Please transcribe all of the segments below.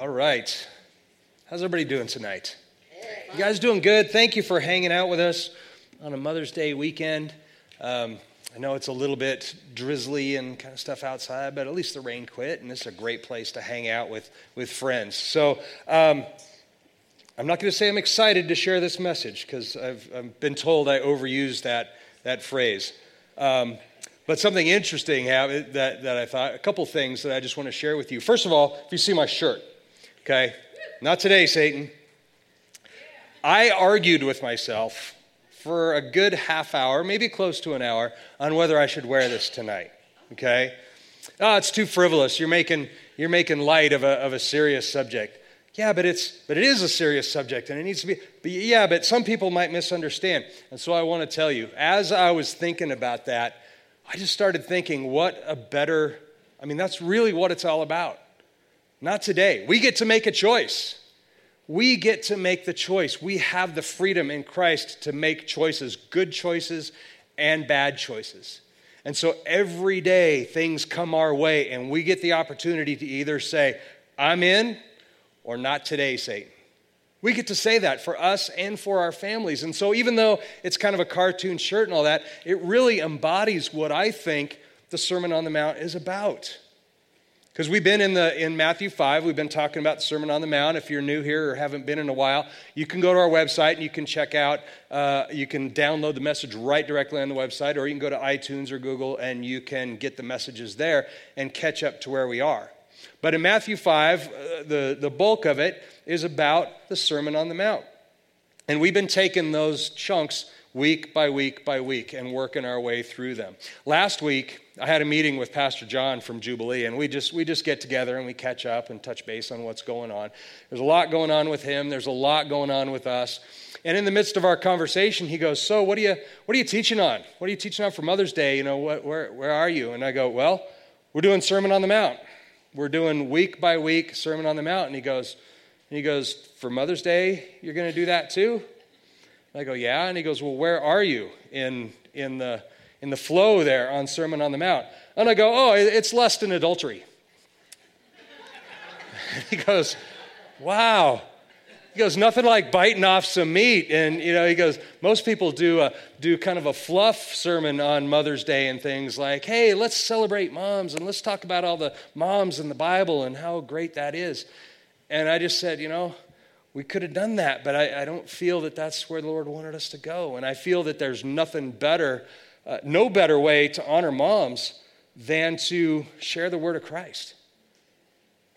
All right. How's everybody doing tonight? You guys doing good? Thank you for hanging out with us on a Mother's Day weekend. Um, I know it's a little bit drizzly and kind of stuff outside, but at least the rain quit, and this is a great place to hang out with, with friends. So, um, I'm not going to say I'm excited to share this message because I've, I've, been told I overused that, that phrase. Um, but something interesting that, that I thought, a couple things that I just want to share with you. First of all, if you see my shirt, okay? Not today, Satan. I argued with myself for a good half hour, maybe close to an hour, on whether I should wear this tonight, okay? Oh, it's too frivolous. You're making, you're making light of a, of a serious subject. Yeah, but it's but it is a serious subject and it needs to be but yeah, but some people might misunderstand. And so I want to tell you, as I was thinking about that, I just started thinking, what a better, I mean, that's really what it's all about. Not today. We get to make a choice. We get to make the choice. We have the freedom in Christ to make choices, good choices and bad choices. And so every day things come our way, and we get the opportunity to either say, I'm in, or not today, Satan. We get to say that for us and for our families. And so, even though it's kind of a cartoon shirt and all that, it really embodies what I think the Sermon on the Mount is about. Because we've been in, the, in Matthew 5, we've been talking about the Sermon on the Mount. If you're new here or haven't been in a while, you can go to our website and you can check out, uh, you can download the message right directly on the website, or you can go to iTunes or Google and you can get the messages there and catch up to where we are. But in Matthew 5, uh, the, the bulk of it is about the Sermon on the Mount. And we've been taking those chunks week by week by week and working our way through them. Last week, I had a meeting with Pastor John from Jubilee, and we just, we just get together and we catch up and touch base on what's going on. There's a lot going on with him, there's a lot going on with us. And in the midst of our conversation, he goes, So, what are you, what are you teaching on? What are you teaching on for Mother's Day? You know, what, where, where are you? And I go, Well, we're doing Sermon on the Mount we're doing week by week Sermon on the Mount. And he goes, and he goes, for Mother's Day, you're going to do that too? And I go, yeah. And he goes, well, where are you in, in, the, in the flow there on Sermon on the Mount? And I go, oh, it's lust and adultery. he goes, wow. He goes, nothing like biting off some meat. And, you know, he goes, most people do, a, do kind of a fluff sermon on Mother's Day and things like, hey, let's celebrate moms and let's talk about all the moms in the Bible and how great that is. And I just said, you know, we could have done that, but I, I don't feel that that's where the Lord wanted us to go. And I feel that there's nothing better, uh, no better way to honor moms than to share the word of Christ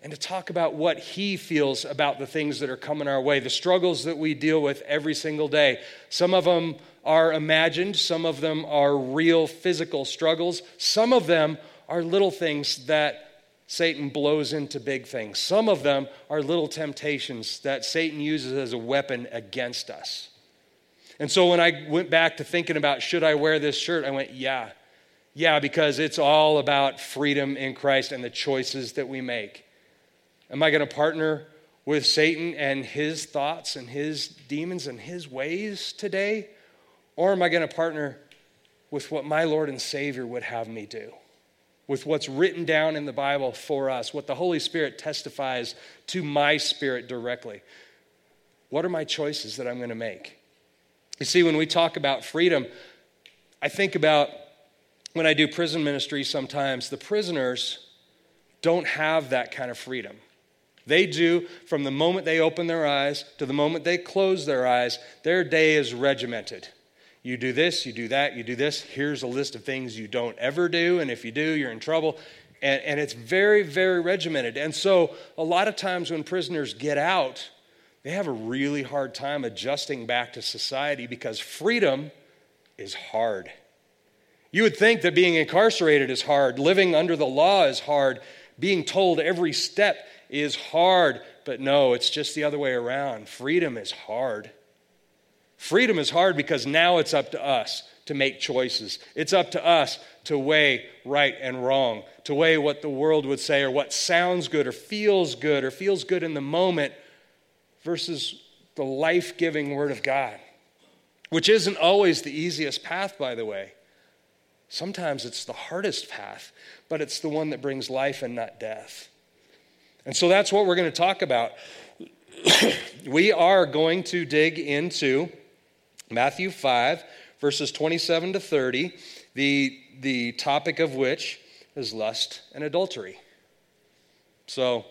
and to talk about what he feels about the things that are coming our way, the struggles that we deal with every single day. Some of them are imagined, some of them are real physical struggles, some of them are little things that Satan blows into big things. Some of them are little temptations that Satan uses as a weapon against us. And so when I went back to thinking about should I wear this shirt, I went, yeah. Yeah, because it's all about freedom in Christ and the choices that we make. Am I going to partner with Satan and his thoughts and his demons and his ways today? Or am I going to partner with what my Lord and Savior would have me do? With what's written down in the Bible for us, what the Holy Spirit testifies to my spirit directly. What are my choices that I'm going to make? You see, when we talk about freedom, I think about when I do prison ministry sometimes, the prisoners don't have that kind of freedom. They do from the moment they open their eyes to the moment they close their eyes, their day is regimented. You do this, you do that, you do this. Here's a list of things you don't ever do, and if you do, you're in trouble. And, and it's very, very regimented. And so, a lot of times when prisoners get out, they have a really hard time adjusting back to society because freedom is hard. You would think that being incarcerated is hard, living under the law is hard, being told every step is hard, but no, it's just the other way around. Freedom is hard. Freedom is hard because now it's up to us to make choices. It's up to us to weigh right and wrong, to weigh what the world would say or what sounds good or feels good or feels good in the moment versus the life giving Word of God, which isn't always the easiest path, by the way. Sometimes it's the hardest path, but it's the one that brings life and not death. And so that's what we're going to talk about. we are going to dig into Matthew 5, verses 27 to 30, the, the topic of which is lust and adultery. So,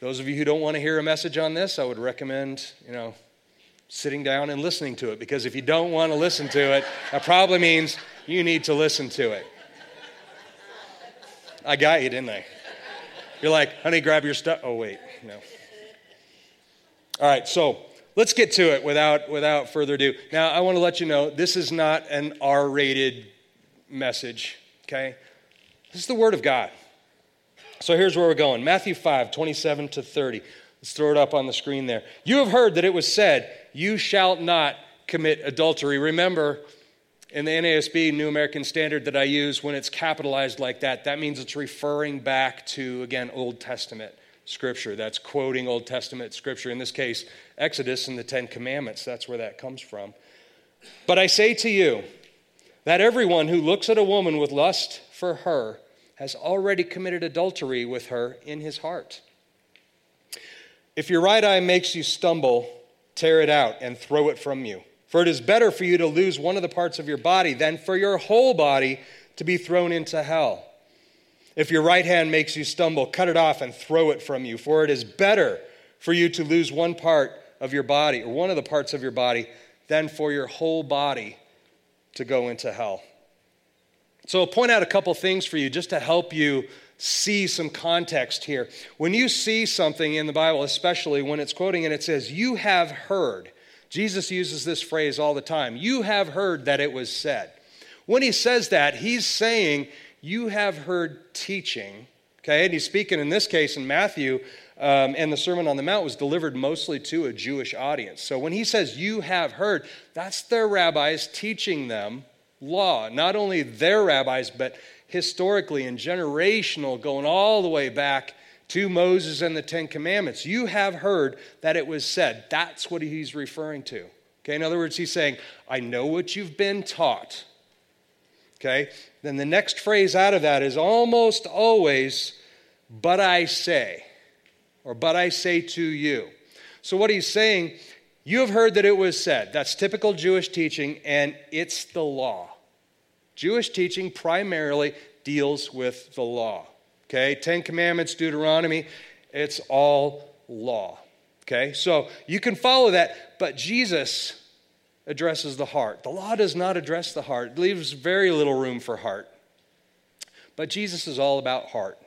those of you who don't want to hear a message on this, I would recommend, you know, sitting down and listening to it because if you don't want to listen to it, that probably means you need to listen to it. I got you, didn't I? You're like, honey, grab your stuff. Oh, wait, no. All right, so let's get to it without, without further ado. Now, I want to let you know this is not an R rated message, okay? This is the Word of God. So here's where we're going Matthew 5, 27 to 30. Let's throw it up on the screen there. You have heard that it was said, You shall not commit adultery. Remember, in the NASB, New American Standard, that I use, when it's capitalized like that, that means it's referring back to, again, Old Testament scripture. That's quoting Old Testament scripture. In this case, Exodus and the Ten Commandments. That's where that comes from. But I say to you that everyone who looks at a woman with lust for her has already committed adultery with her in his heart. If your right eye makes you stumble, tear it out and throw it from you. For it is better for you to lose one of the parts of your body than for your whole body to be thrown into hell. If your right hand makes you stumble, cut it off and throw it from you. For it is better for you to lose one part of your body, or one of the parts of your body, than for your whole body to go into hell. So I'll point out a couple things for you just to help you see some context here. When you see something in the Bible, especially when it's quoting and it says, You have heard, Jesus uses this phrase all the time. You have heard that it was said. When he says that, he's saying, You have heard teaching. Okay, and he's speaking in this case in Matthew, um, and the Sermon on the Mount was delivered mostly to a Jewish audience. So when he says, You have heard, that's their rabbis teaching them law. Not only their rabbis, but historically and generational, going all the way back to Moses and the Ten Commandments. You have heard that it was said. That's what he's referring to. Okay, in other words, he's saying, I know what you've been taught. Okay, then the next phrase out of that is almost always, but I say, or but I say to you. So what he's saying, you have heard that it was said. That's typical Jewish teaching, and it's the law. Jewish teaching primarily deals with the law. Okay, Ten Commandments, Deuteronomy, it's all law. Okay, so you can follow that, but Jesus addresses the heart. The law does not address the heart, it leaves very little room for heart. But Jesus is all about heart.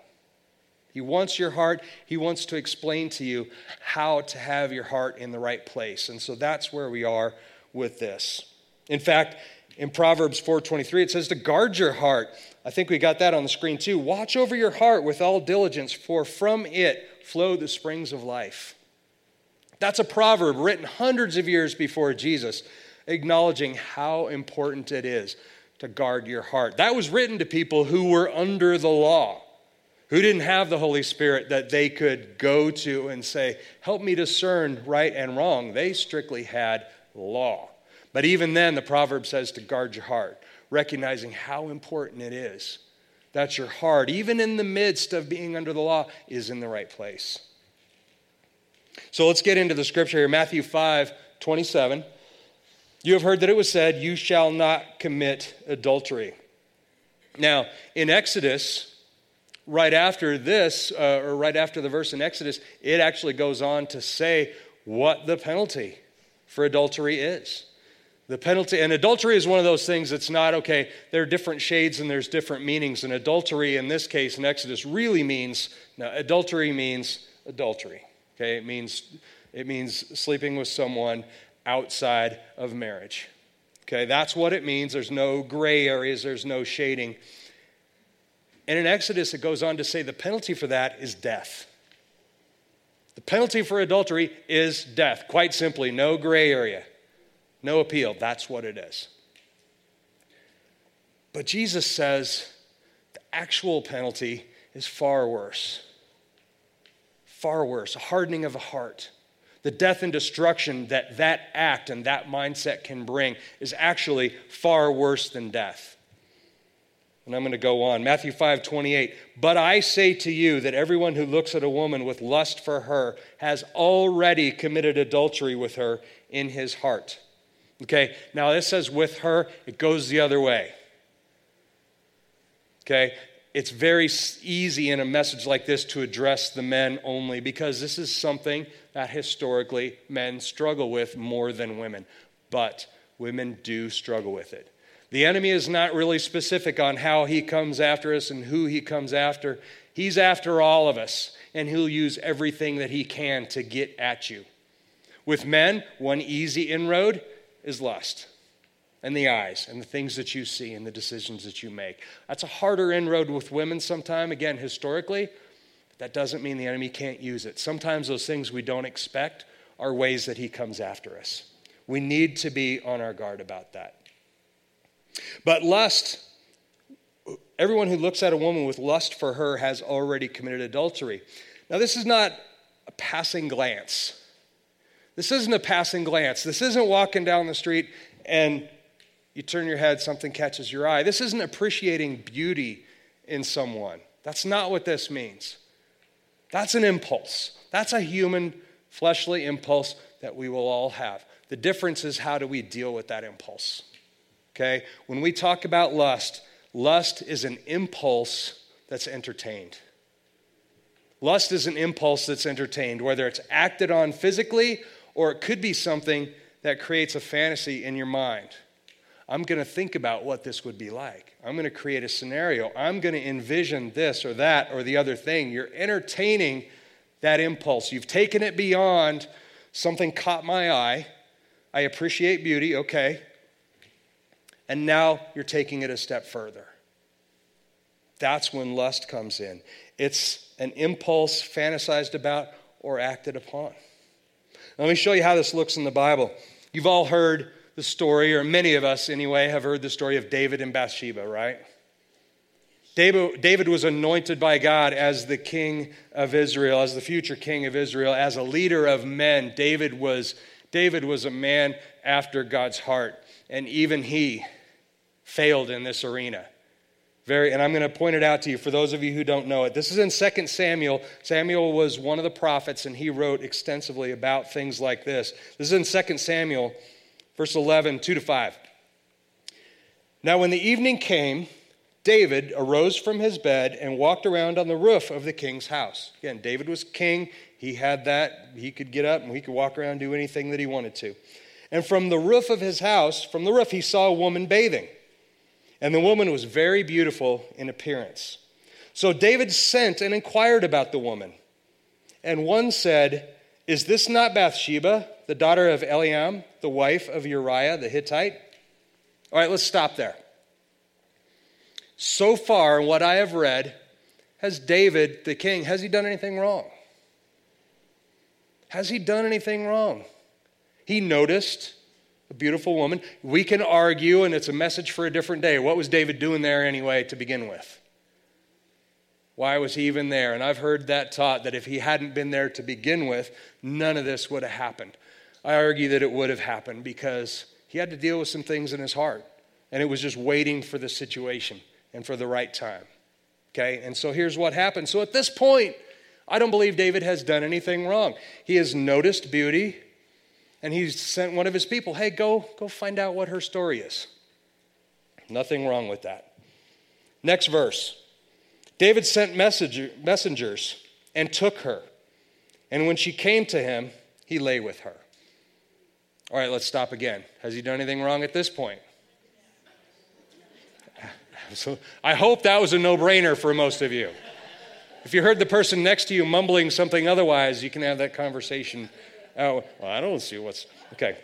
He wants your heart. He wants to explain to you how to have your heart in the right place. And so that's where we are with this. In fact, in Proverbs 4:23 it says to guard your heart. I think we got that on the screen too. Watch over your heart with all diligence for from it flow the springs of life. That's a proverb written hundreds of years before Jesus acknowledging how important it is to guard your heart. That was written to people who were under the law, who didn't have the Holy Spirit that they could go to and say, Help me discern right and wrong. They strictly had law. But even then, the proverb says to guard your heart, recognizing how important it is that your heart, even in the midst of being under the law, is in the right place. So let's get into the scripture here Matthew 5 27. You have heard that it was said, You shall not commit adultery. Now, in Exodus, right after this, uh, or right after the verse in Exodus, it actually goes on to say what the penalty for adultery is. The penalty, and adultery is one of those things that's not okay. There are different shades and there's different meanings. And adultery, in this case, in Exodus, really means, now, adultery means adultery. Okay, it means, it means sleeping with someone outside of marriage. Okay, that's what it means. There's no gray areas, there's no shading. And in Exodus, it goes on to say the penalty for that is death. The penalty for adultery is death. Quite simply, no gray area. No appeal. That's what it is. But Jesus says the actual penalty is far worse. Far worse. A hardening of the heart. The death and destruction that that act and that mindset can bring is actually far worse than death. And I'm going to go on. Matthew 5 28. But I say to you that everyone who looks at a woman with lust for her has already committed adultery with her in his heart. Okay, now this says with her, it goes the other way. Okay, it's very easy in a message like this to address the men only because this is something that historically men struggle with more than women. But women do struggle with it. The enemy is not really specific on how he comes after us and who he comes after. He's after all of us, and he'll use everything that he can to get at you. With men, one easy inroad is lust and the eyes and the things that you see and the decisions that you make. That's a harder inroad with women sometime, again, historically. That doesn't mean the enemy can't use it. Sometimes those things we don't expect are ways that he comes after us. We need to be on our guard about that. But lust, everyone who looks at a woman with lust for her has already committed adultery. Now, this is not a passing glance. This isn't a passing glance. This isn't walking down the street and you turn your head, something catches your eye. This isn't appreciating beauty in someone. That's not what this means. That's an impulse. That's a human, fleshly impulse that we will all have. The difference is how do we deal with that impulse? Okay? When we talk about lust, lust is an impulse that's entertained. Lust is an impulse that's entertained, whether it's acted on physically or it could be something that creates a fantasy in your mind. I'm going to think about what this would be like. I'm going to create a scenario. I'm going to envision this or that or the other thing. You're entertaining that impulse. You've taken it beyond something caught my eye. I appreciate beauty, okay. And now you're taking it a step further. That's when lust comes in. It's an impulse fantasized about or acted upon. Let me show you how this looks in the Bible. You've all heard the story, or many of us anyway, have heard the story of David and Bathsheba, right? David, was anointed by God as the king of Israel, as the future king of Israel, as a leader of men. David was, David was a man after God's heart, and even he failed in this arena. Very, and I'm going to point it out to you for those of you who don't know it. This is in 2 Samuel. Samuel was one of the prophets, and he wrote extensively about things like this. This is in 2 Samuel verse 11, 2 to 5. Now, when the evening came, David arose from his bed and walked around on the roof of the king's house. Again, David was king. He had that. He could get up and he could walk around do anything that he wanted to. And from the roof of his house, from the roof, he saw a woman bathing. And the woman was very beautiful in appearance. So David sent and inquired about the woman. And one said, Is this not Bathsheba, the daughter of Eliam, the wife of Uriah the Hittite? All right, let's stop there. So far, what I have read, has David, the king, has he done anything wrong? Has he done anything wrong? He noticed a beautiful woman. We can argue, and it's a message for a different day. What was David doing there anyway to begin with? Why was he even there? And I've heard that taught that if he hadn't been there to begin with, none of this would have happened. I argue that it would have happened because he had to deal with some things in his heart. And it was just waiting for the situation and for the right time. Okay? And so here's what happened. So at this point, I don't believe David has done anything wrong. He has noticed beauty and he's sent one of his people, hey, go, go find out what her story is. Nothing wrong with that. Next verse. David sent messenger, messengers and took her. And when she came to him, he lay with her. All right, let's stop again. Has he done anything wrong at this point? So I hope that was a no brainer for most of you. If you heard the person next to you mumbling something otherwise, you can have that conversation. Oh, well, I don't see what's. Okay.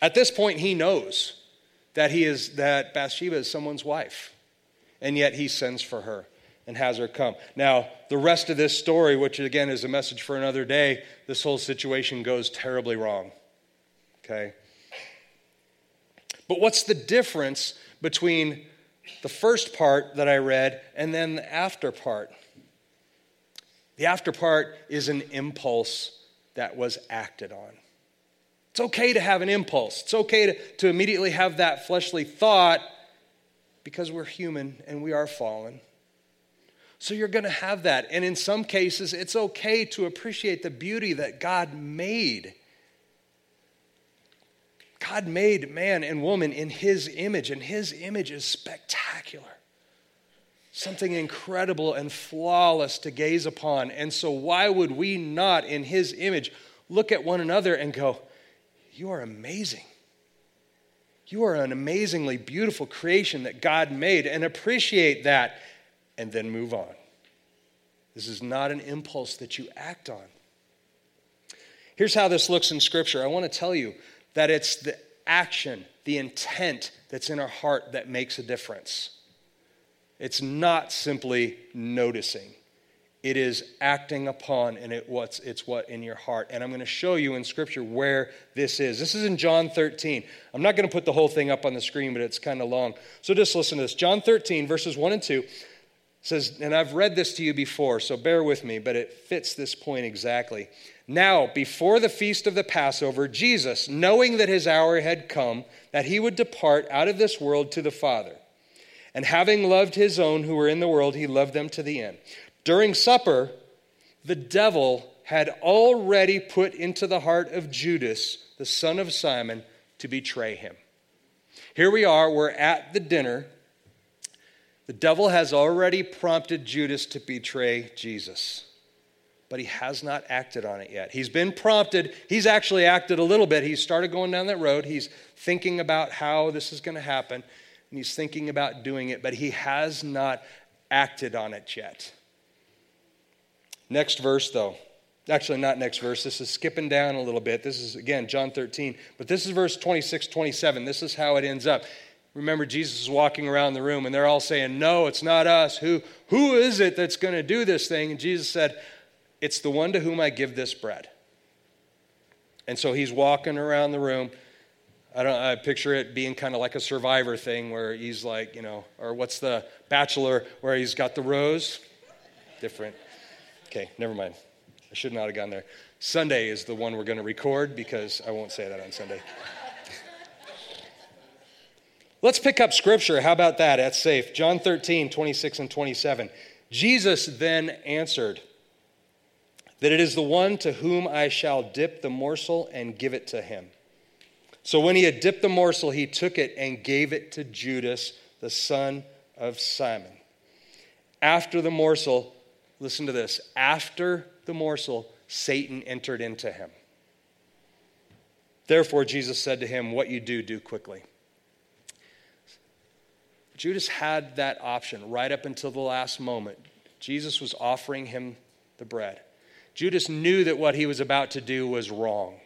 At this point, he knows that he is that Bathsheba is someone's wife, and yet he sends for her and has her come. Now, the rest of this story, which again is a message for another day, this whole situation goes terribly wrong. Okay? But what's the difference between the first part that I read and then the after part? The after part is an impulse that was acted on. It's okay to have an impulse. It's okay to, to immediately have that fleshly thought because we're human and we are fallen. So you're going to have that. And in some cases, it's okay to appreciate the beauty that God made. God made man and woman in his image, and his image is spectacular. Something incredible and flawless to gaze upon. And so, why would we not, in his image, look at one another and go, You are amazing? You are an amazingly beautiful creation that God made, and appreciate that, and then move on. This is not an impulse that you act on. Here's how this looks in Scripture. I want to tell you that it's the action, the intent that's in our heart that makes a difference. It's not simply noticing. It is acting upon, and it what's, it's what in your heart. And I'm going to show you in Scripture where this is. This is in John 13. I'm not going to put the whole thing up on the screen, but it's kind of long. So just listen to this. John 13, verses 1 and 2 says, and I've read this to you before, so bear with me, but it fits this point exactly. Now, before the feast of the Passover, Jesus, knowing that his hour had come, that he would depart out of this world to the Father, and having loved his own who were in the world, he loved them to the end. During supper, the devil had already put into the heart of Judas, the son of Simon, to betray him. Here we are, we're at the dinner. The devil has already prompted Judas to betray Jesus, but he has not acted on it yet. He's been prompted, he's actually acted a little bit. He's started going down that road. He's thinking about how this is going to happen, and he's thinking about doing it, but he has not acted on it yet. Next verse, though. Actually, not next verse. This is skipping down a little bit. This is, again, John 13. But this is verse 26, 27. This is how it ends up. Remember, Jesus is walking around the room and they're all saying, No, it's not us. Who, who is it that's going to do this thing? And Jesus said, It's the one to whom I give this bread. And so he's walking around the room. I don't I picture it being kind of like a survivor thing where he's like, you know, or what's the bachelor where he's got the rose? Different. Okay, never mind. I should not have gone there. Sunday is the one we're going to record because I won't say that on Sunday. Let's pick up scripture. How about that? That's safe. John 13, 26 and 27. Jesus then answered, That it is the one to whom I shall dip the morsel and give it to him. So when he had dipped the morsel, he took it and gave it to Judas, the son of Simon. After the morsel, listen to this after the morsel, Satan entered into him. Therefore, Jesus said to him, What you do, do quickly. Judas had that option right up until the last moment. Jesus was offering him the bread. Judas knew that what he was about to do was wrong.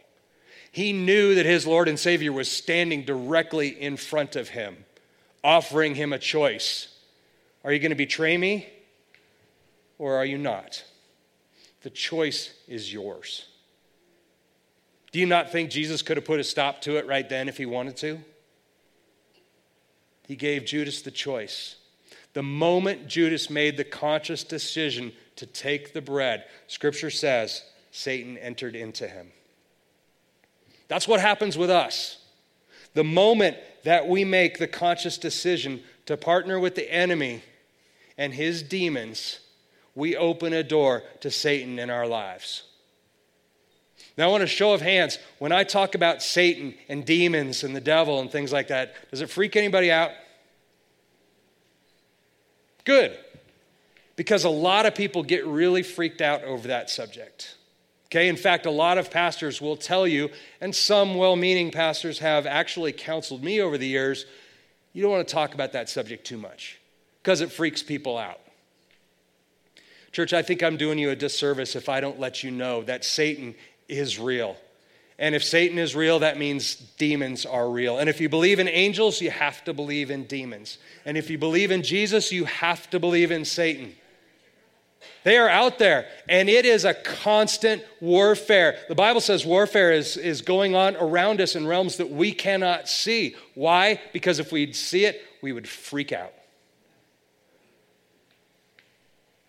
He knew that his Lord and Savior was standing directly in front of him, offering him a choice. Are you going to betray me or are you not? The choice is yours. Do you not think Jesus could have put a stop to it right then if he wanted to? he gave Judas the choice. The moment Judas made the conscious decision to take the bread, scripture says Satan entered into him. That's what happens with us. The moment that we make the conscious decision to partner with the enemy and his demons, we open a door to Satan in our lives. Now, I want a show of hands. When I talk about Satan and demons and the devil and things like that, does it freak anybody out? Good. Because a lot of people get really freaked out over that subject. Okay, in fact, a lot of pastors will tell you, and some well meaning pastors have actually counseled me over the years, you don't want to talk about that subject too much because it freaks people out. Church, I think I'm doing you a disservice if I don't let you know that Satan is real. And if Satan is real, that means demons are real. And if you believe in angels, you have to believe in demons. And if you believe in Jesus, you have to believe in Satan. They are out there, and it is a constant warfare. The Bible says warfare is, is going on around us in realms that we cannot see. Why? Because if we'd see it, we would freak out.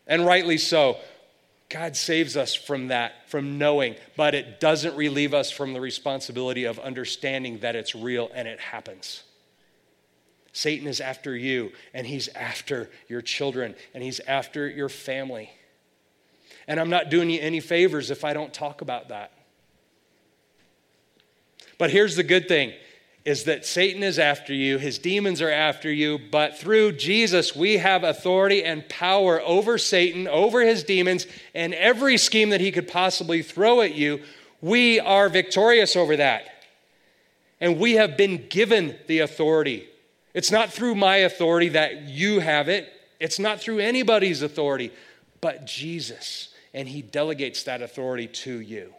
And rightly so. God saves us from that, from knowing, but it doesn't relieve us from the responsibility of understanding that it's real and it happens. Satan is after you, and he's after your children, and he's after your family. And I'm not doing you any favors if I don't talk about that. But here's the good thing is that Satan is after you, his demons are after you, but through Jesus, we have authority and power over Satan, over his demons, and every scheme that he could possibly throw at you. We are victorious over that. And we have been given the authority. It's not through my authority that you have it, it's not through anybody's authority, but Jesus. And he delegates that authority to you.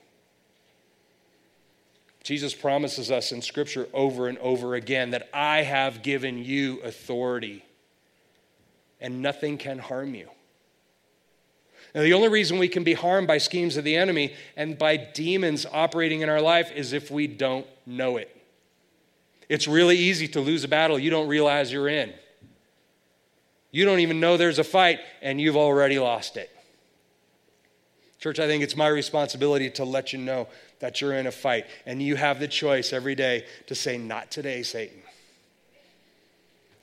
Jesus promises us in Scripture over and over again that I have given you authority and nothing can harm you. Now, the only reason we can be harmed by schemes of the enemy and by demons operating in our life is if we don't know it. It's really easy to lose a battle you don't realize you're in. You don't even know there's a fight, and you've already lost it. Church, I think it's my responsibility to let you know that you're in a fight. And you have the choice every day to say, Not today, Satan.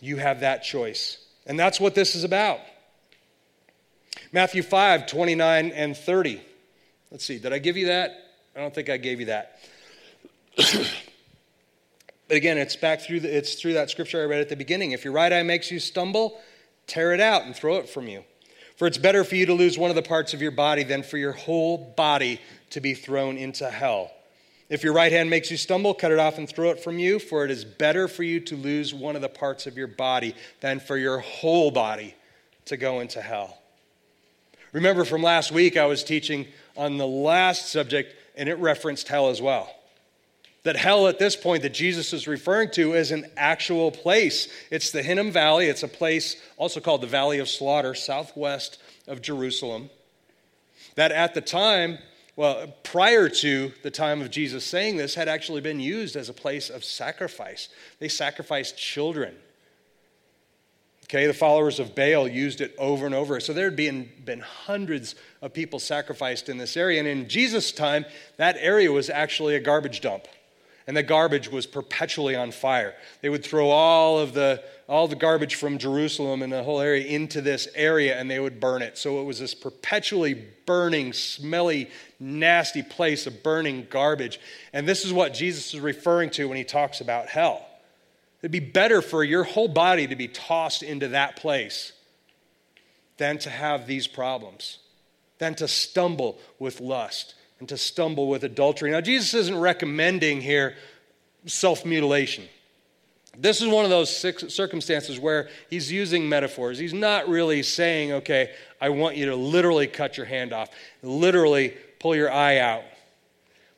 You have that choice. And that's what this is about. Matthew 5, 29 and 30. Let's see, did I give you that? I don't think I gave you that. but again, it's back through the, it's through that scripture I read at the beginning. If your right eye makes you stumble, tear it out and throw it from you. For it's better for you to lose one of the parts of your body than for your whole body to be thrown into hell. If your right hand makes you stumble, cut it off and throw it from you, for it is better for you to lose one of the parts of your body than for your whole body to go into hell. Remember from last week, I was teaching on the last subject, and it referenced hell as well. That hell at this point that Jesus is referring to is an actual place. It's the Hinnom Valley. It's a place also called the Valley of Slaughter, southwest of Jerusalem. That at the time, well, prior to the time of Jesus saying this, had actually been used as a place of sacrifice. They sacrificed children. Okay, the followers of Baal used it over and over. So there had been, been hundreds of people sacrificed in this area. And in Jesus' time, that area was actually a garbage dump and the garbage was perpetually on fire. They would throw all of the all the garbage from Jerusalem and the whole area into this area and they would burn it. So it was this perpetually burning, smelly, nasty place of burning garbage. And this is what Jesus is referring to when he talks about hell. It'd be better for your whole body to be tossed into that place than to have these problems, than to stumble with lust, and to stumble with adultery. Now, Jesus isn't recommending here self mutilation. This is one of those circumstances where he's using metaphors. He's not really saying, okay, I want you to literally cut your hand off, literally pull your eye out.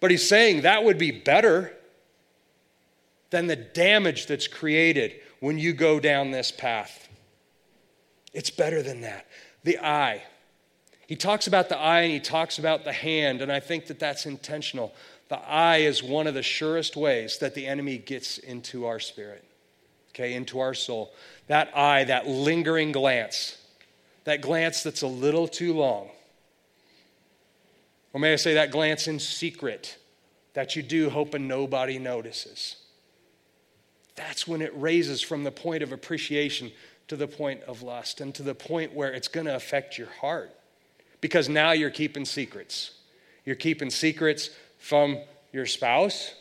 But he's saying that would be better than the damage that's created when you go down this path. It's better than that. The eye. He talks about the eye and he talks about the hand, and I think that that's intentional. The eye is one of the surest ways that the enemy gets into our spirit, okay, into our soul. That eye, that lingering glance, that glance that's a little too long. Or may I say that glance in secret that you do hoping nobody notices. That's when it raises from the point of appreciation to the point of lust and to the point where it's going to affect your heart because now you're keeping secrets. You're keeping secrets from your spouse.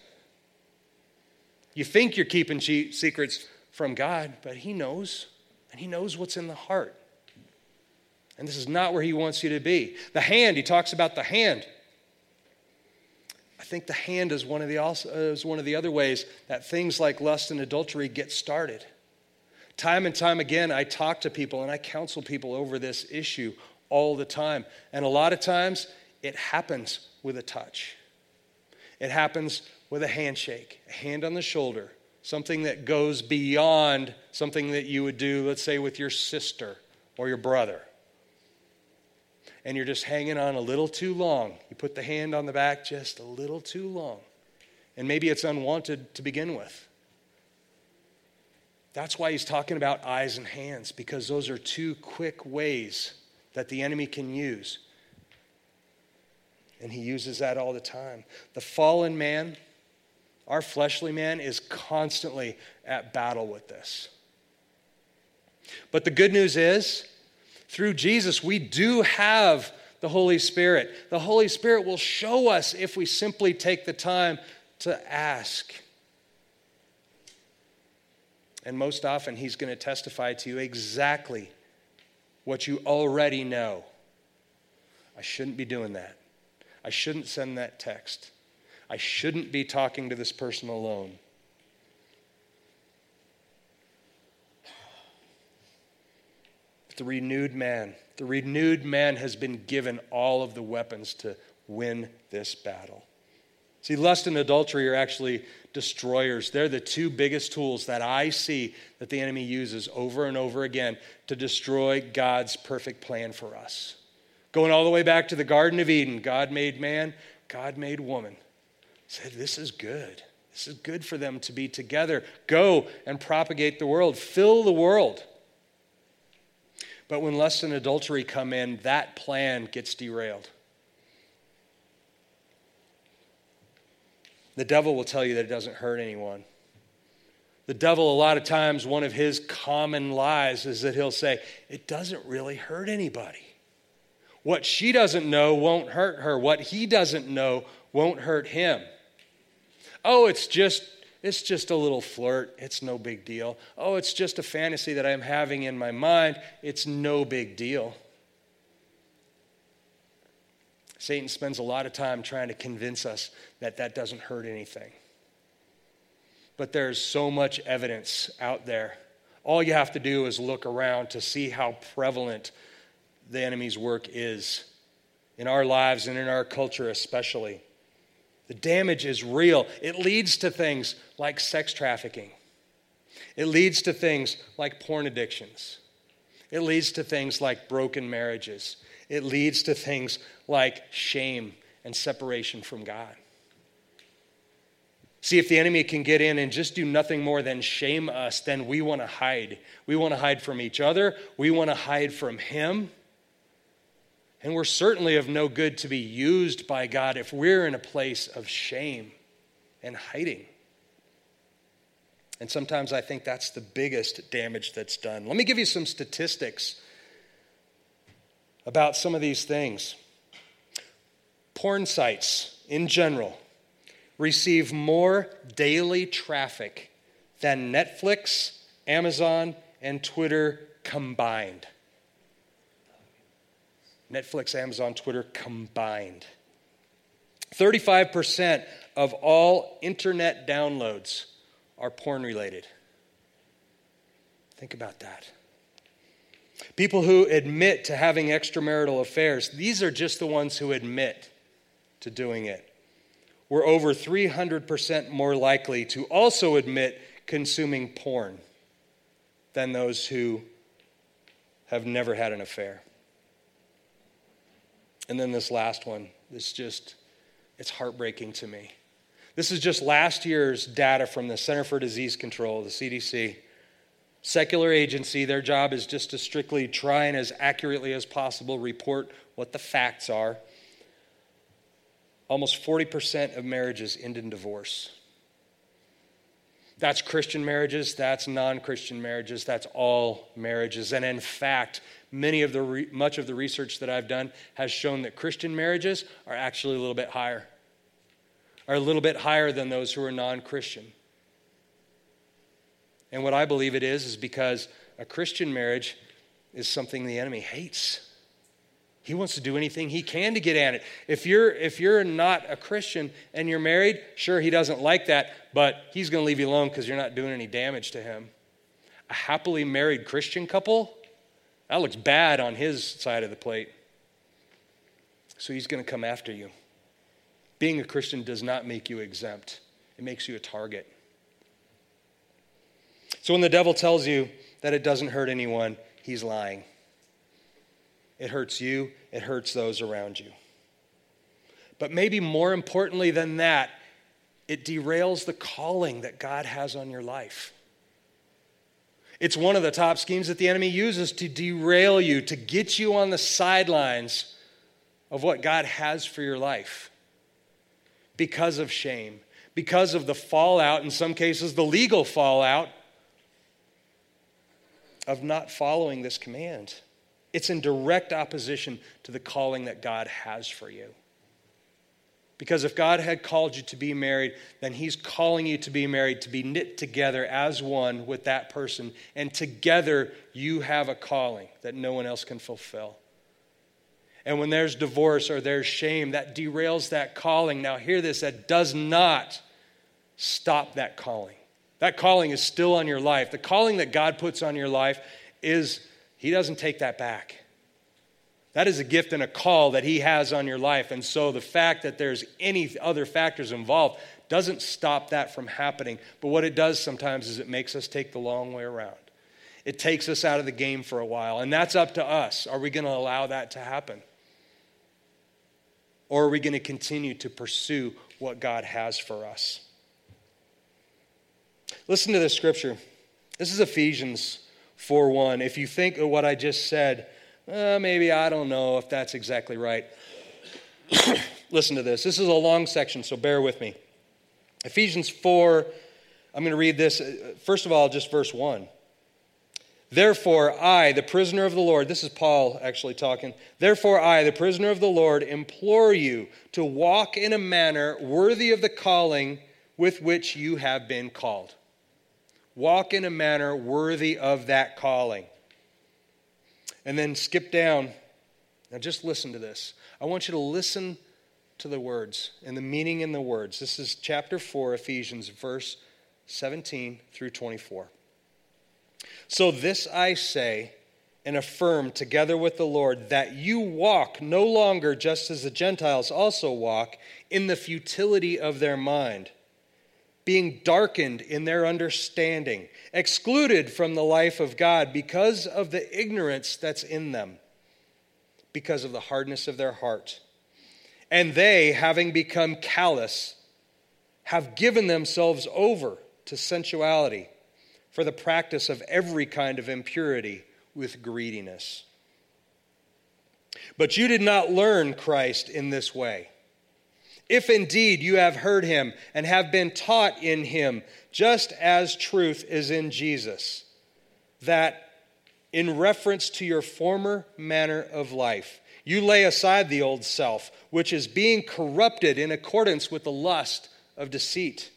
You think you're keeping secrets from God, but He knows, and He knows what's in the heart. And this is not where He wants you to be. The hand, He talks about the hand. I think the hand is one of the, also, uh, is one of the other ways that things like lust and adultery get started. Time and time again, I talk to people and I counsel people over this issue all the time. And a lot of times, it happens with a touch. It happens with a handshake, a hand on the shoulder, something that goes beyond something that you would do, let's say, with your sister or your brother. And you're just hanging on a little too long. You put the hand on the back just a little too long. And maybe it's unwanted to begin with. That's why he's talking about eyes and hands, because those are two quick ways that the enemy can use. And he uses that all the time. The fallen man, our fleshly man, is constantly at battle with this. But the good news is, through Jesus, we do have the Holy Spirit. The Holy Spirit will show us if we simply take the time to ask. And most often, He's going to testify to you exactly what you already know. I shouldn't be doing that. I shouldn't send that text. I shouldn't be talking to this person alone. The renewed man, the renewed man has been given all of the weapons to win this battle. See, lust and adultery are actually destroyers. They're the two biggest tools that I see that the enemy uses over and over again to destroy God's perfect plan for us. Going all the way back to the Garden of Eden, God made man, God made woman. Said, This is good. This is good for them to be together. Go and propagate the world, fill the world. But when lust and adultery come in, that plan gets derailed. The devil will tell you that it doesn't hurt anyone. The devil, a lot of times, one of his common lies is that he'll say, It doesn't really hurt anybody. What she doesn't know won't hurt her. What he doesn't know won't hurt him. Oh, it's just it's just a little flirt. It's no big deal. Oh, it's just a fantasy that I'm having in my mind. It's no big deal. Satan spends a lot of time trying to convince us that that doesn't hurt anything. But there's so much evidence out there. All you have to do is look around to see how prevalent the enemy's work is in our lives and in our culture, especially. The damage is real. It leads to things like sex trafficking, it leads to things like porn addictions, it leads to things like broken marriages, it leads to things like shame and separation from God. See, if the enemy can get in and just do nothing more than shame us, then we want to hide. We want to hide from each other. We want to hide from him. And we're certainly of no good to be used by God if we're in a place of shame and hiding. And sometimes I think that's the biggest damage that's done. Let me give you some statistics about some of these things. Porn sites in general receive more daily traffic than Netflix, Amazon, and Twitter combined. Netflix, Amazon, Twitter combined. 35% of all internet downloads are porn related. Think about that. People who admit to having extramarital affairs, these are just the ones who admit to doing it. We're over 300% more likely to also admit consuming porn than those who have never had an affair. And then this last one, this just, it's heartbreaking to me. This is just last year's data from the Center for Disease Control, the CDC. Secular agency, their job is just to strictly try and as accurately as possible report what the facts are. Almost 40% of marriages end in divorce. That's Christian marriages, that's non Christian marriages, that's all marriages. And in fact, many of the re- much of the research that I've done has shown that Christian marriages are actually a little bit higher, are a little bit higher than those who are non Christian. And what I believe it is, is because a Christian marriage is something the enemy hates. He wants to do anything he can to get at it. If you're if you're not a Christian and you're married, sure he doesn't like that, but he's going to leave you alone because you're not doing any damage to him. A happily married Christian couple, that looks bad on his side of the plate. So he's going to come after you. Being a Christian does not make you exempt. It makes you a target. So when the devil tells you that it doesn't hurt anyone, he's lying. It hurts you, it hurts those around you. But maybe more importantly than that, it derails the calling that God has on your life. It's one of the top schemes that the enemy uses to derail you, to get you on the sidelines of what God has for your life because of shame, because of the fallout, in some cases, the legal fallout of not following this command. It's in direct opposition to the calling that God has for you. Because if God had called you to be married, then He's calling you to be married, to be knit together as one with that person. And together you have a calling that no one else can fulfill. And when there's divorce or there's shame, that derails that calling. Now, hear this that does not stop that calling. That calling is still on your life. The calling that God puts on your life is, He doesn't take that back. That is a gift and a call that He has on your life. And so the fact that there's any other factors involved doesn't stop that from happening. But what it does sometimes is it makes us take the long way around. It takes us out of the game for a while. And that's up to us. Are we going to allow that to happen? Or are we going to continue to pursue what God has for us? Listen to this scripture. This is Ephesians 4 1. If you think of what I just said, uh, maybe I don't know if that's exactly right. Listen to this. This is a long section, so bear with me. Ephesians 4, I'm going to read this. Uh, first of all, just verse 1. Therefore, I, the prisoner of the Lord, this is Paul actually talking. Therefore, I, the prisoner of the Lord, implore you to walk in a manner worthy of the calling with which you have been called. Walk in a manner worthy of that calling. And then skip down. Now, just listen to this. I want you to listen to the words and the meaning in the words. This is chapter 4, Ephesians, verse 17 through 24. So, this I say and affirm together with the Lord that you walk no longer just as the Gentiles also walk in the futility of their mind being darkened in their understanding, excluded from the life of God because of the ignorance that's in them, because of the hardness of their heart. And they, having become callous, have given themselves over to sensuality for the practice of every kind of impurity with greediness. But you did not learn Christ in this way. If indeed you have heard him and have been taught in him, just as truth is in Jesus, that in reference to your former manner of life, you lay aside the old self, which is being corrupted in accordance with the lust of deceit,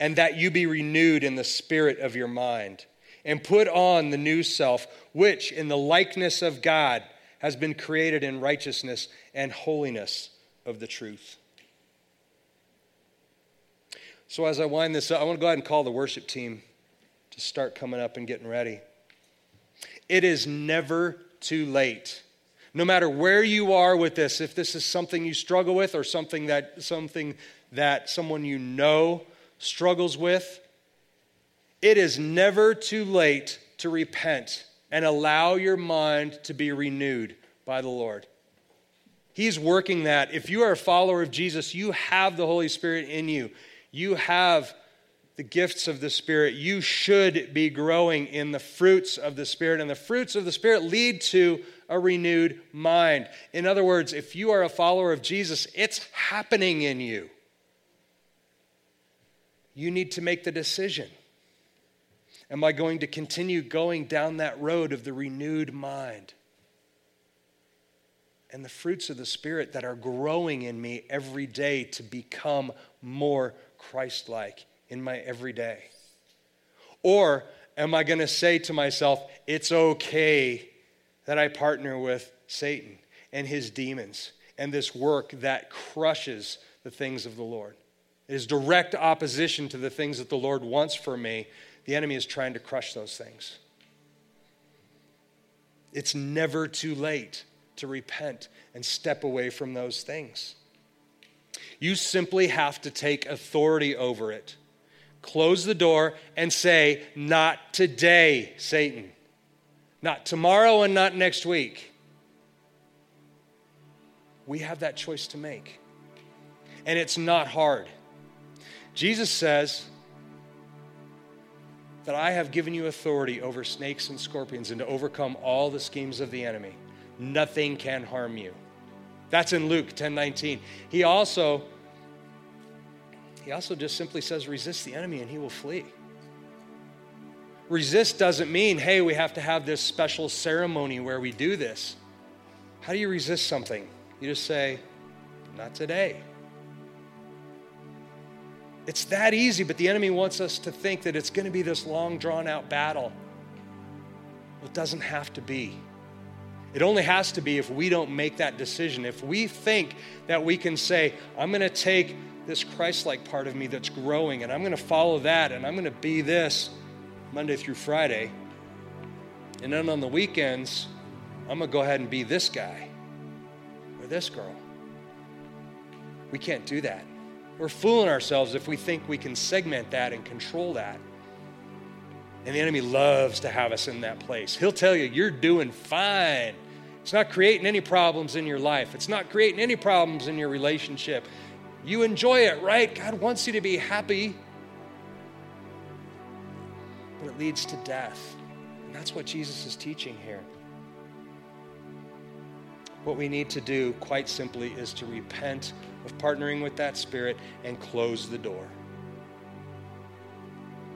and that you be renewed in the spirit of your mind, and put on the new self, which in the likeness of God has been created in righteousness and holiness of the truth. So, as I wind this up, I want to go ahead and call the worship team to start coming up and getting ready. It is never too late. No matter where you are with this, if this is something you struggle with or something that something that someone you know struggles with, it is never too late to repent and allow your mind to be renewed by the Lord. He's working that. If you are a follower of Jesus, you have the Holy Spirit in you. You have the gifts of the Spirit. You should be growing in the fruits of the Spirit. And the fruits of the Spirit lead to a renewed mind. In other words, if you are a follower of Jesus, it's happening in you. You need to make the decision. Am I going to continue going down that road of the renewed mind? And the fruits of the Spirit that are growing in me every day to become more Christ like in my everyday? Or am I going to say to myself, it's okay that I partner with Satan and his demons and this work that crushes the things of the Lord? It is direct opposition to the things that the Lord wants for me. The enemy is trying to crush those things. It's never too late to repent and step away from those things. You simply have to take authority over it. Close the door and say, Not today, Satan. Not tomorrow and not next week. We have that choice to make. And it's not hard. Jesus says that I have given you authority over snakes and scorpions and to overcome all the schemes of the enemy nothing can harm you. That's in Luke 10 19. He also, he also just simply says, resist the enemy and he will flee. resist doesn't mean, hey, we have to have this special ceremony where we do this. How do you resist something? You just say, not today. It's that easy, but the enemy wants us to think that it's going to be this long, drawn out battle. Well, it doesn't have to be. It only has to be if we don't make that decision. If we think that we can say, I'm going to take this Christ like part of me that's growing and I'm going to follow that and I'm going to be this Monday through Friday. And then on the weekends, I'm going to go ahead and be this guy or this girl. We can't do that. We're fooling ourselves if we think we can segment that and control that. And the enemy loves to have us in that place. He'll tell you, you're doing fine. It's not creating any problems in your life, it's not creating any problems in your relationship. You enjoy it, right? God wants you to be happy. But it leads to death. And that's what Jesus is teaching here. What we need to do, quite simply, is to repent of partnering with that spirit and close the door.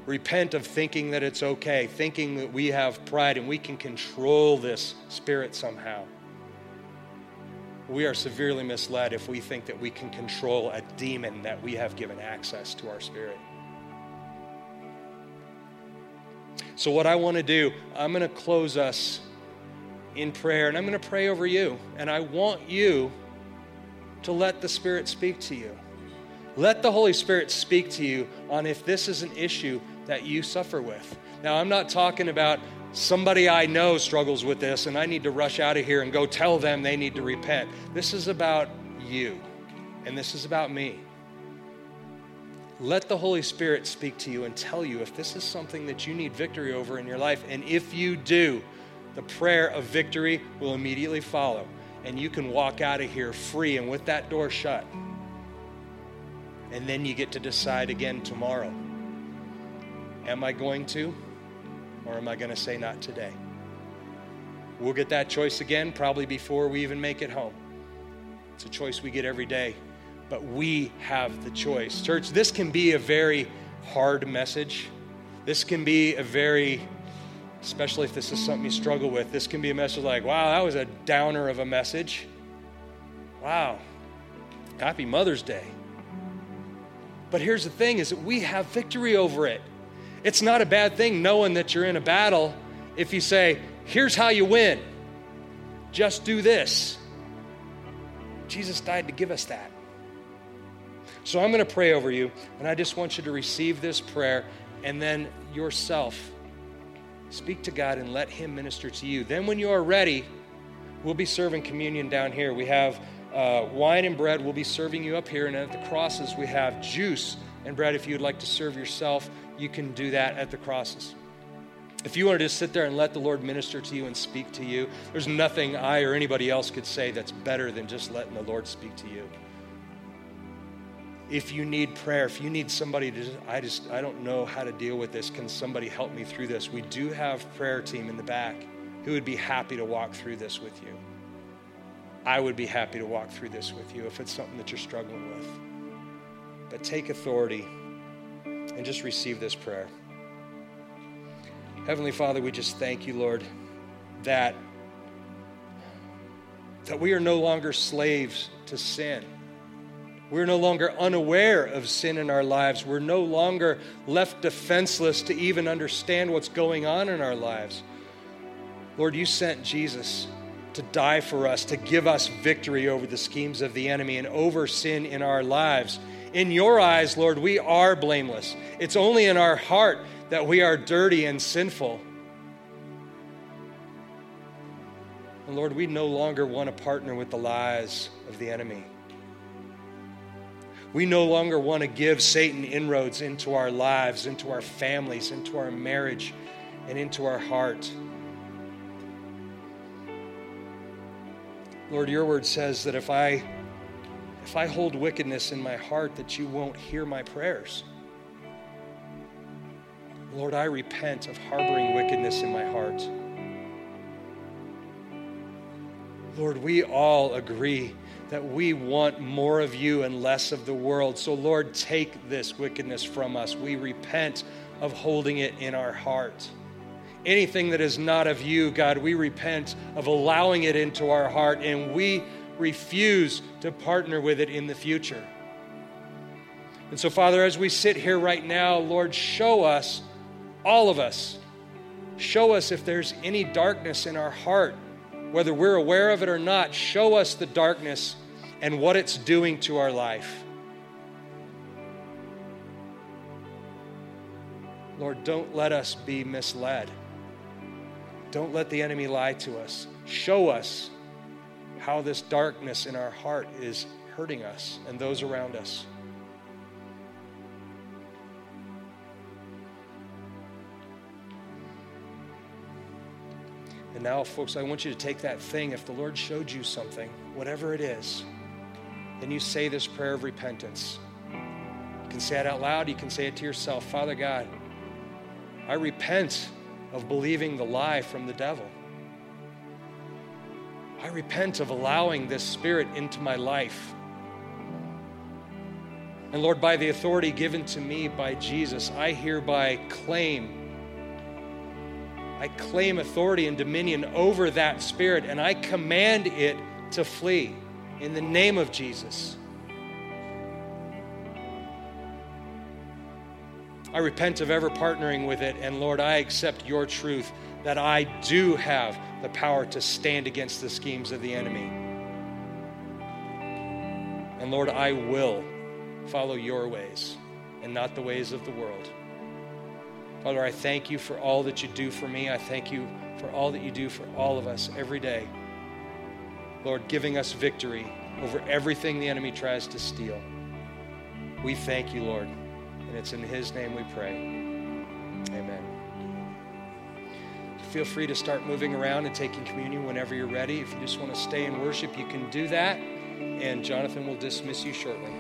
Repent of thinking that it's okay, thinking that we have pride and we can control this spirit somehow. We are severely misled if we think that we can control a demon that we have given access to our spirit. So, what I want to do, I'm going to close us in prayer and I'm going to pray over you. And I want you to let the Spirit speak to you. Let the Holy Spirit speak to you on if this is an issue that you suffer with. Now, I'm not talking about somebody I know struggles with this and I need to rush out of here and go tell them they need to repent. This is about you, and this is about me. Let the Holy Spirit speak to you and tell you if this is something that you need victory over in your life. And if you do, the prayer of victory will immediately follow and you can walk out of here free and with that door shut. And then you get to decide again tomorrow Am I going to, or am I going to say not today? We'll get that choice again probably before we even make it home. It's a choice we get every day, but we have the choice. Church, this can be a very hard message. This can be a very especially if this is something you struggle with. This can be a message like, wow, that was a downer of a message. Wow, happy Mother's Day. But here's the thing is that we have victory over it. It's not a bad thing knowing that you're in a battle if you say, here's how you win. Just do this. Jesus died to give us that. So I'm going to pray over you, and I just want you to receive this prayer and then yourself Speak to God and let Him minister to you. Then, when you are ready, we'll be serving communion down here. We have uh, wine and bread. We'll be serving you up here. And at the crosses, we have juice and Brad, If you would like to serve yourself, you can do that at the crosses. If you want to just sit there and let the Lord minister to you and speak to you, there's nothing I or anybody else could say that's better than just letting the Lord speak to you if you need prayer, if you need somebody to, I just, I don't know how to deal with this. Can somebody help me through this? We do have prayer team in the back who would be happy to walk through this with you. I would be happy to walk through this with you if it's something that you're struggling with. But take authority and just receive this prayer. Heavenly Father, we just thank you, Lord, that that we are no longer slaves to sin we're no longer unaware of sin in our lives. We're no longer left defenseless to even understand what's going on in our lives. Lord, you sent Jesus to die for us, to give us victory over the schemes of the enemy and over sin in our lives. In your eyes, Lord, we are blameless. It's only in our heart that we are dirty and sinful. And Lord, we no longer want to partner with the lies of the enemy. We no longer want to give Satan inroads into our lives, into our families, into our marriage, and into our heart. Lord, your word says that if I if I hold wickedness in my heart that you won't hear my prayers. Lord, I repent of harboring wickedness in my heart. Lord, we all agree that we want more of you and less of the world. So, Lord, take this wickedness from us. We repent of holding it in our heart. anything that is not of you, God, we repent of allowing it into our heart and we refuse to partner with it in the future. And so, Father, as we sit here right now, Lord, show us, all of us, show us if there's any darkness in our heart, whether we're aware of it or not. Show us the darkness and what it's doing to our life. Lord, don't let us be misled. Don't let the enemy lie to us. Show us how this darkness in our heart is hurting us and those around us. And now, folks, I want you to take that thing. If the Lord showed you something, whatever it is, then you say this prayer of repentance. You can say it out loud, you can say it to yourself Father God, I repent of believing the lie from the devil. I repent of allowing this spirit into my life. And Lord, by the authority given to me by Jesus, I hereby claim I claim authority and dominion over that spirit and I command it to flee in the name of Jesus. I repent of ever partnering with it, and Lord, I accept your truth that I do have the power to stand against the schemes of the enemy. And Lord, I will follow your ways and not the ways of the world. Father, I thank you for all that you do for me. I thank you for all that you do for all of us every day. Lord, giving us victory over everything the enemy tries to steal. We thank you, Lord. And it's in his name we pray. Amen. Feel free to start moving around and taking communion whenever you're ready. If you just want to stay in worship, you can do that. And Jonathan will dismiss you shortly.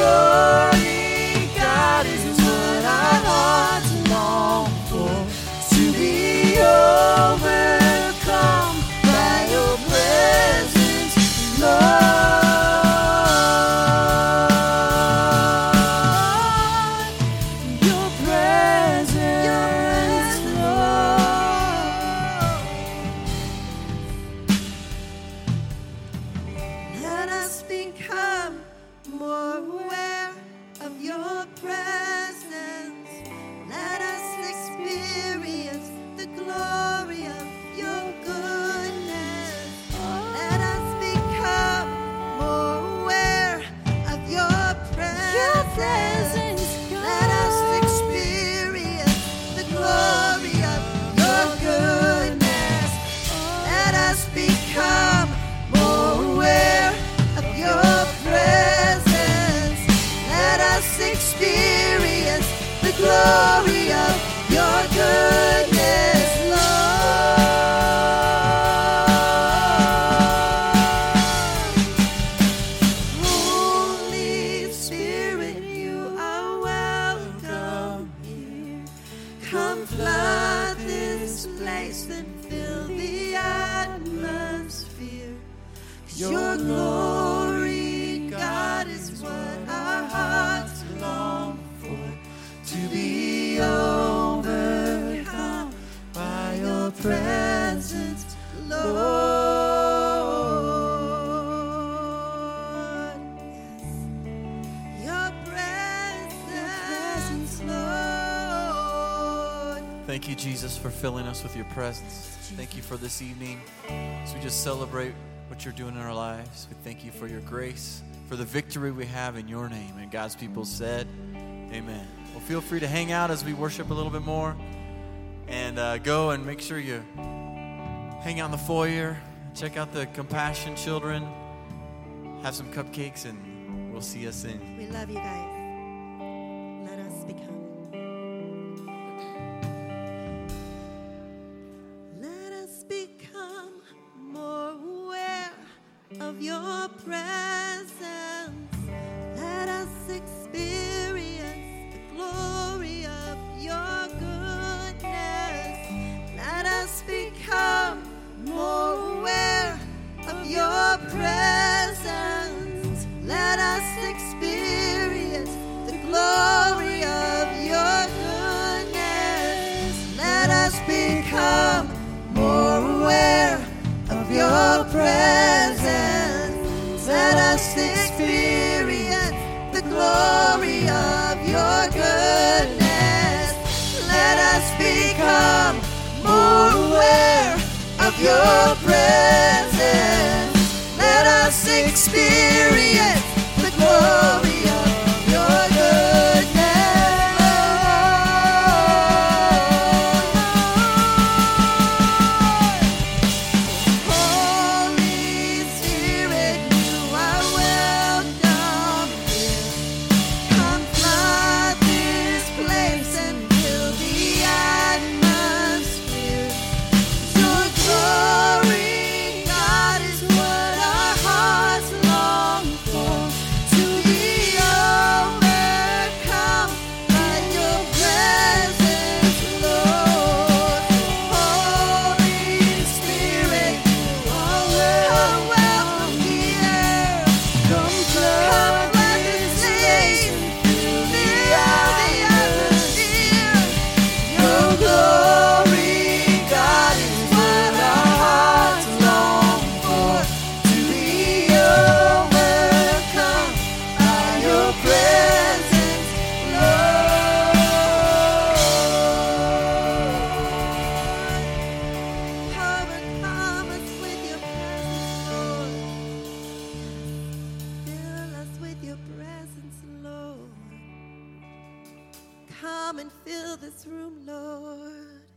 Oh. Thank you, Jesus, for filling us with your presence. Thank you for this evening. As we just celebrate what you're doing in our lives, we thank you for your grace, for the victory we have in your name. And God's people said, Amen. Well, feel free to hang out as we worship a little bit more and uh, go and make sure you hang out in the foyer, check out the Compassion Children, have some cupcakes, and we'll see us soon. We love you guys. more aware of your presence. Let us experience the glory.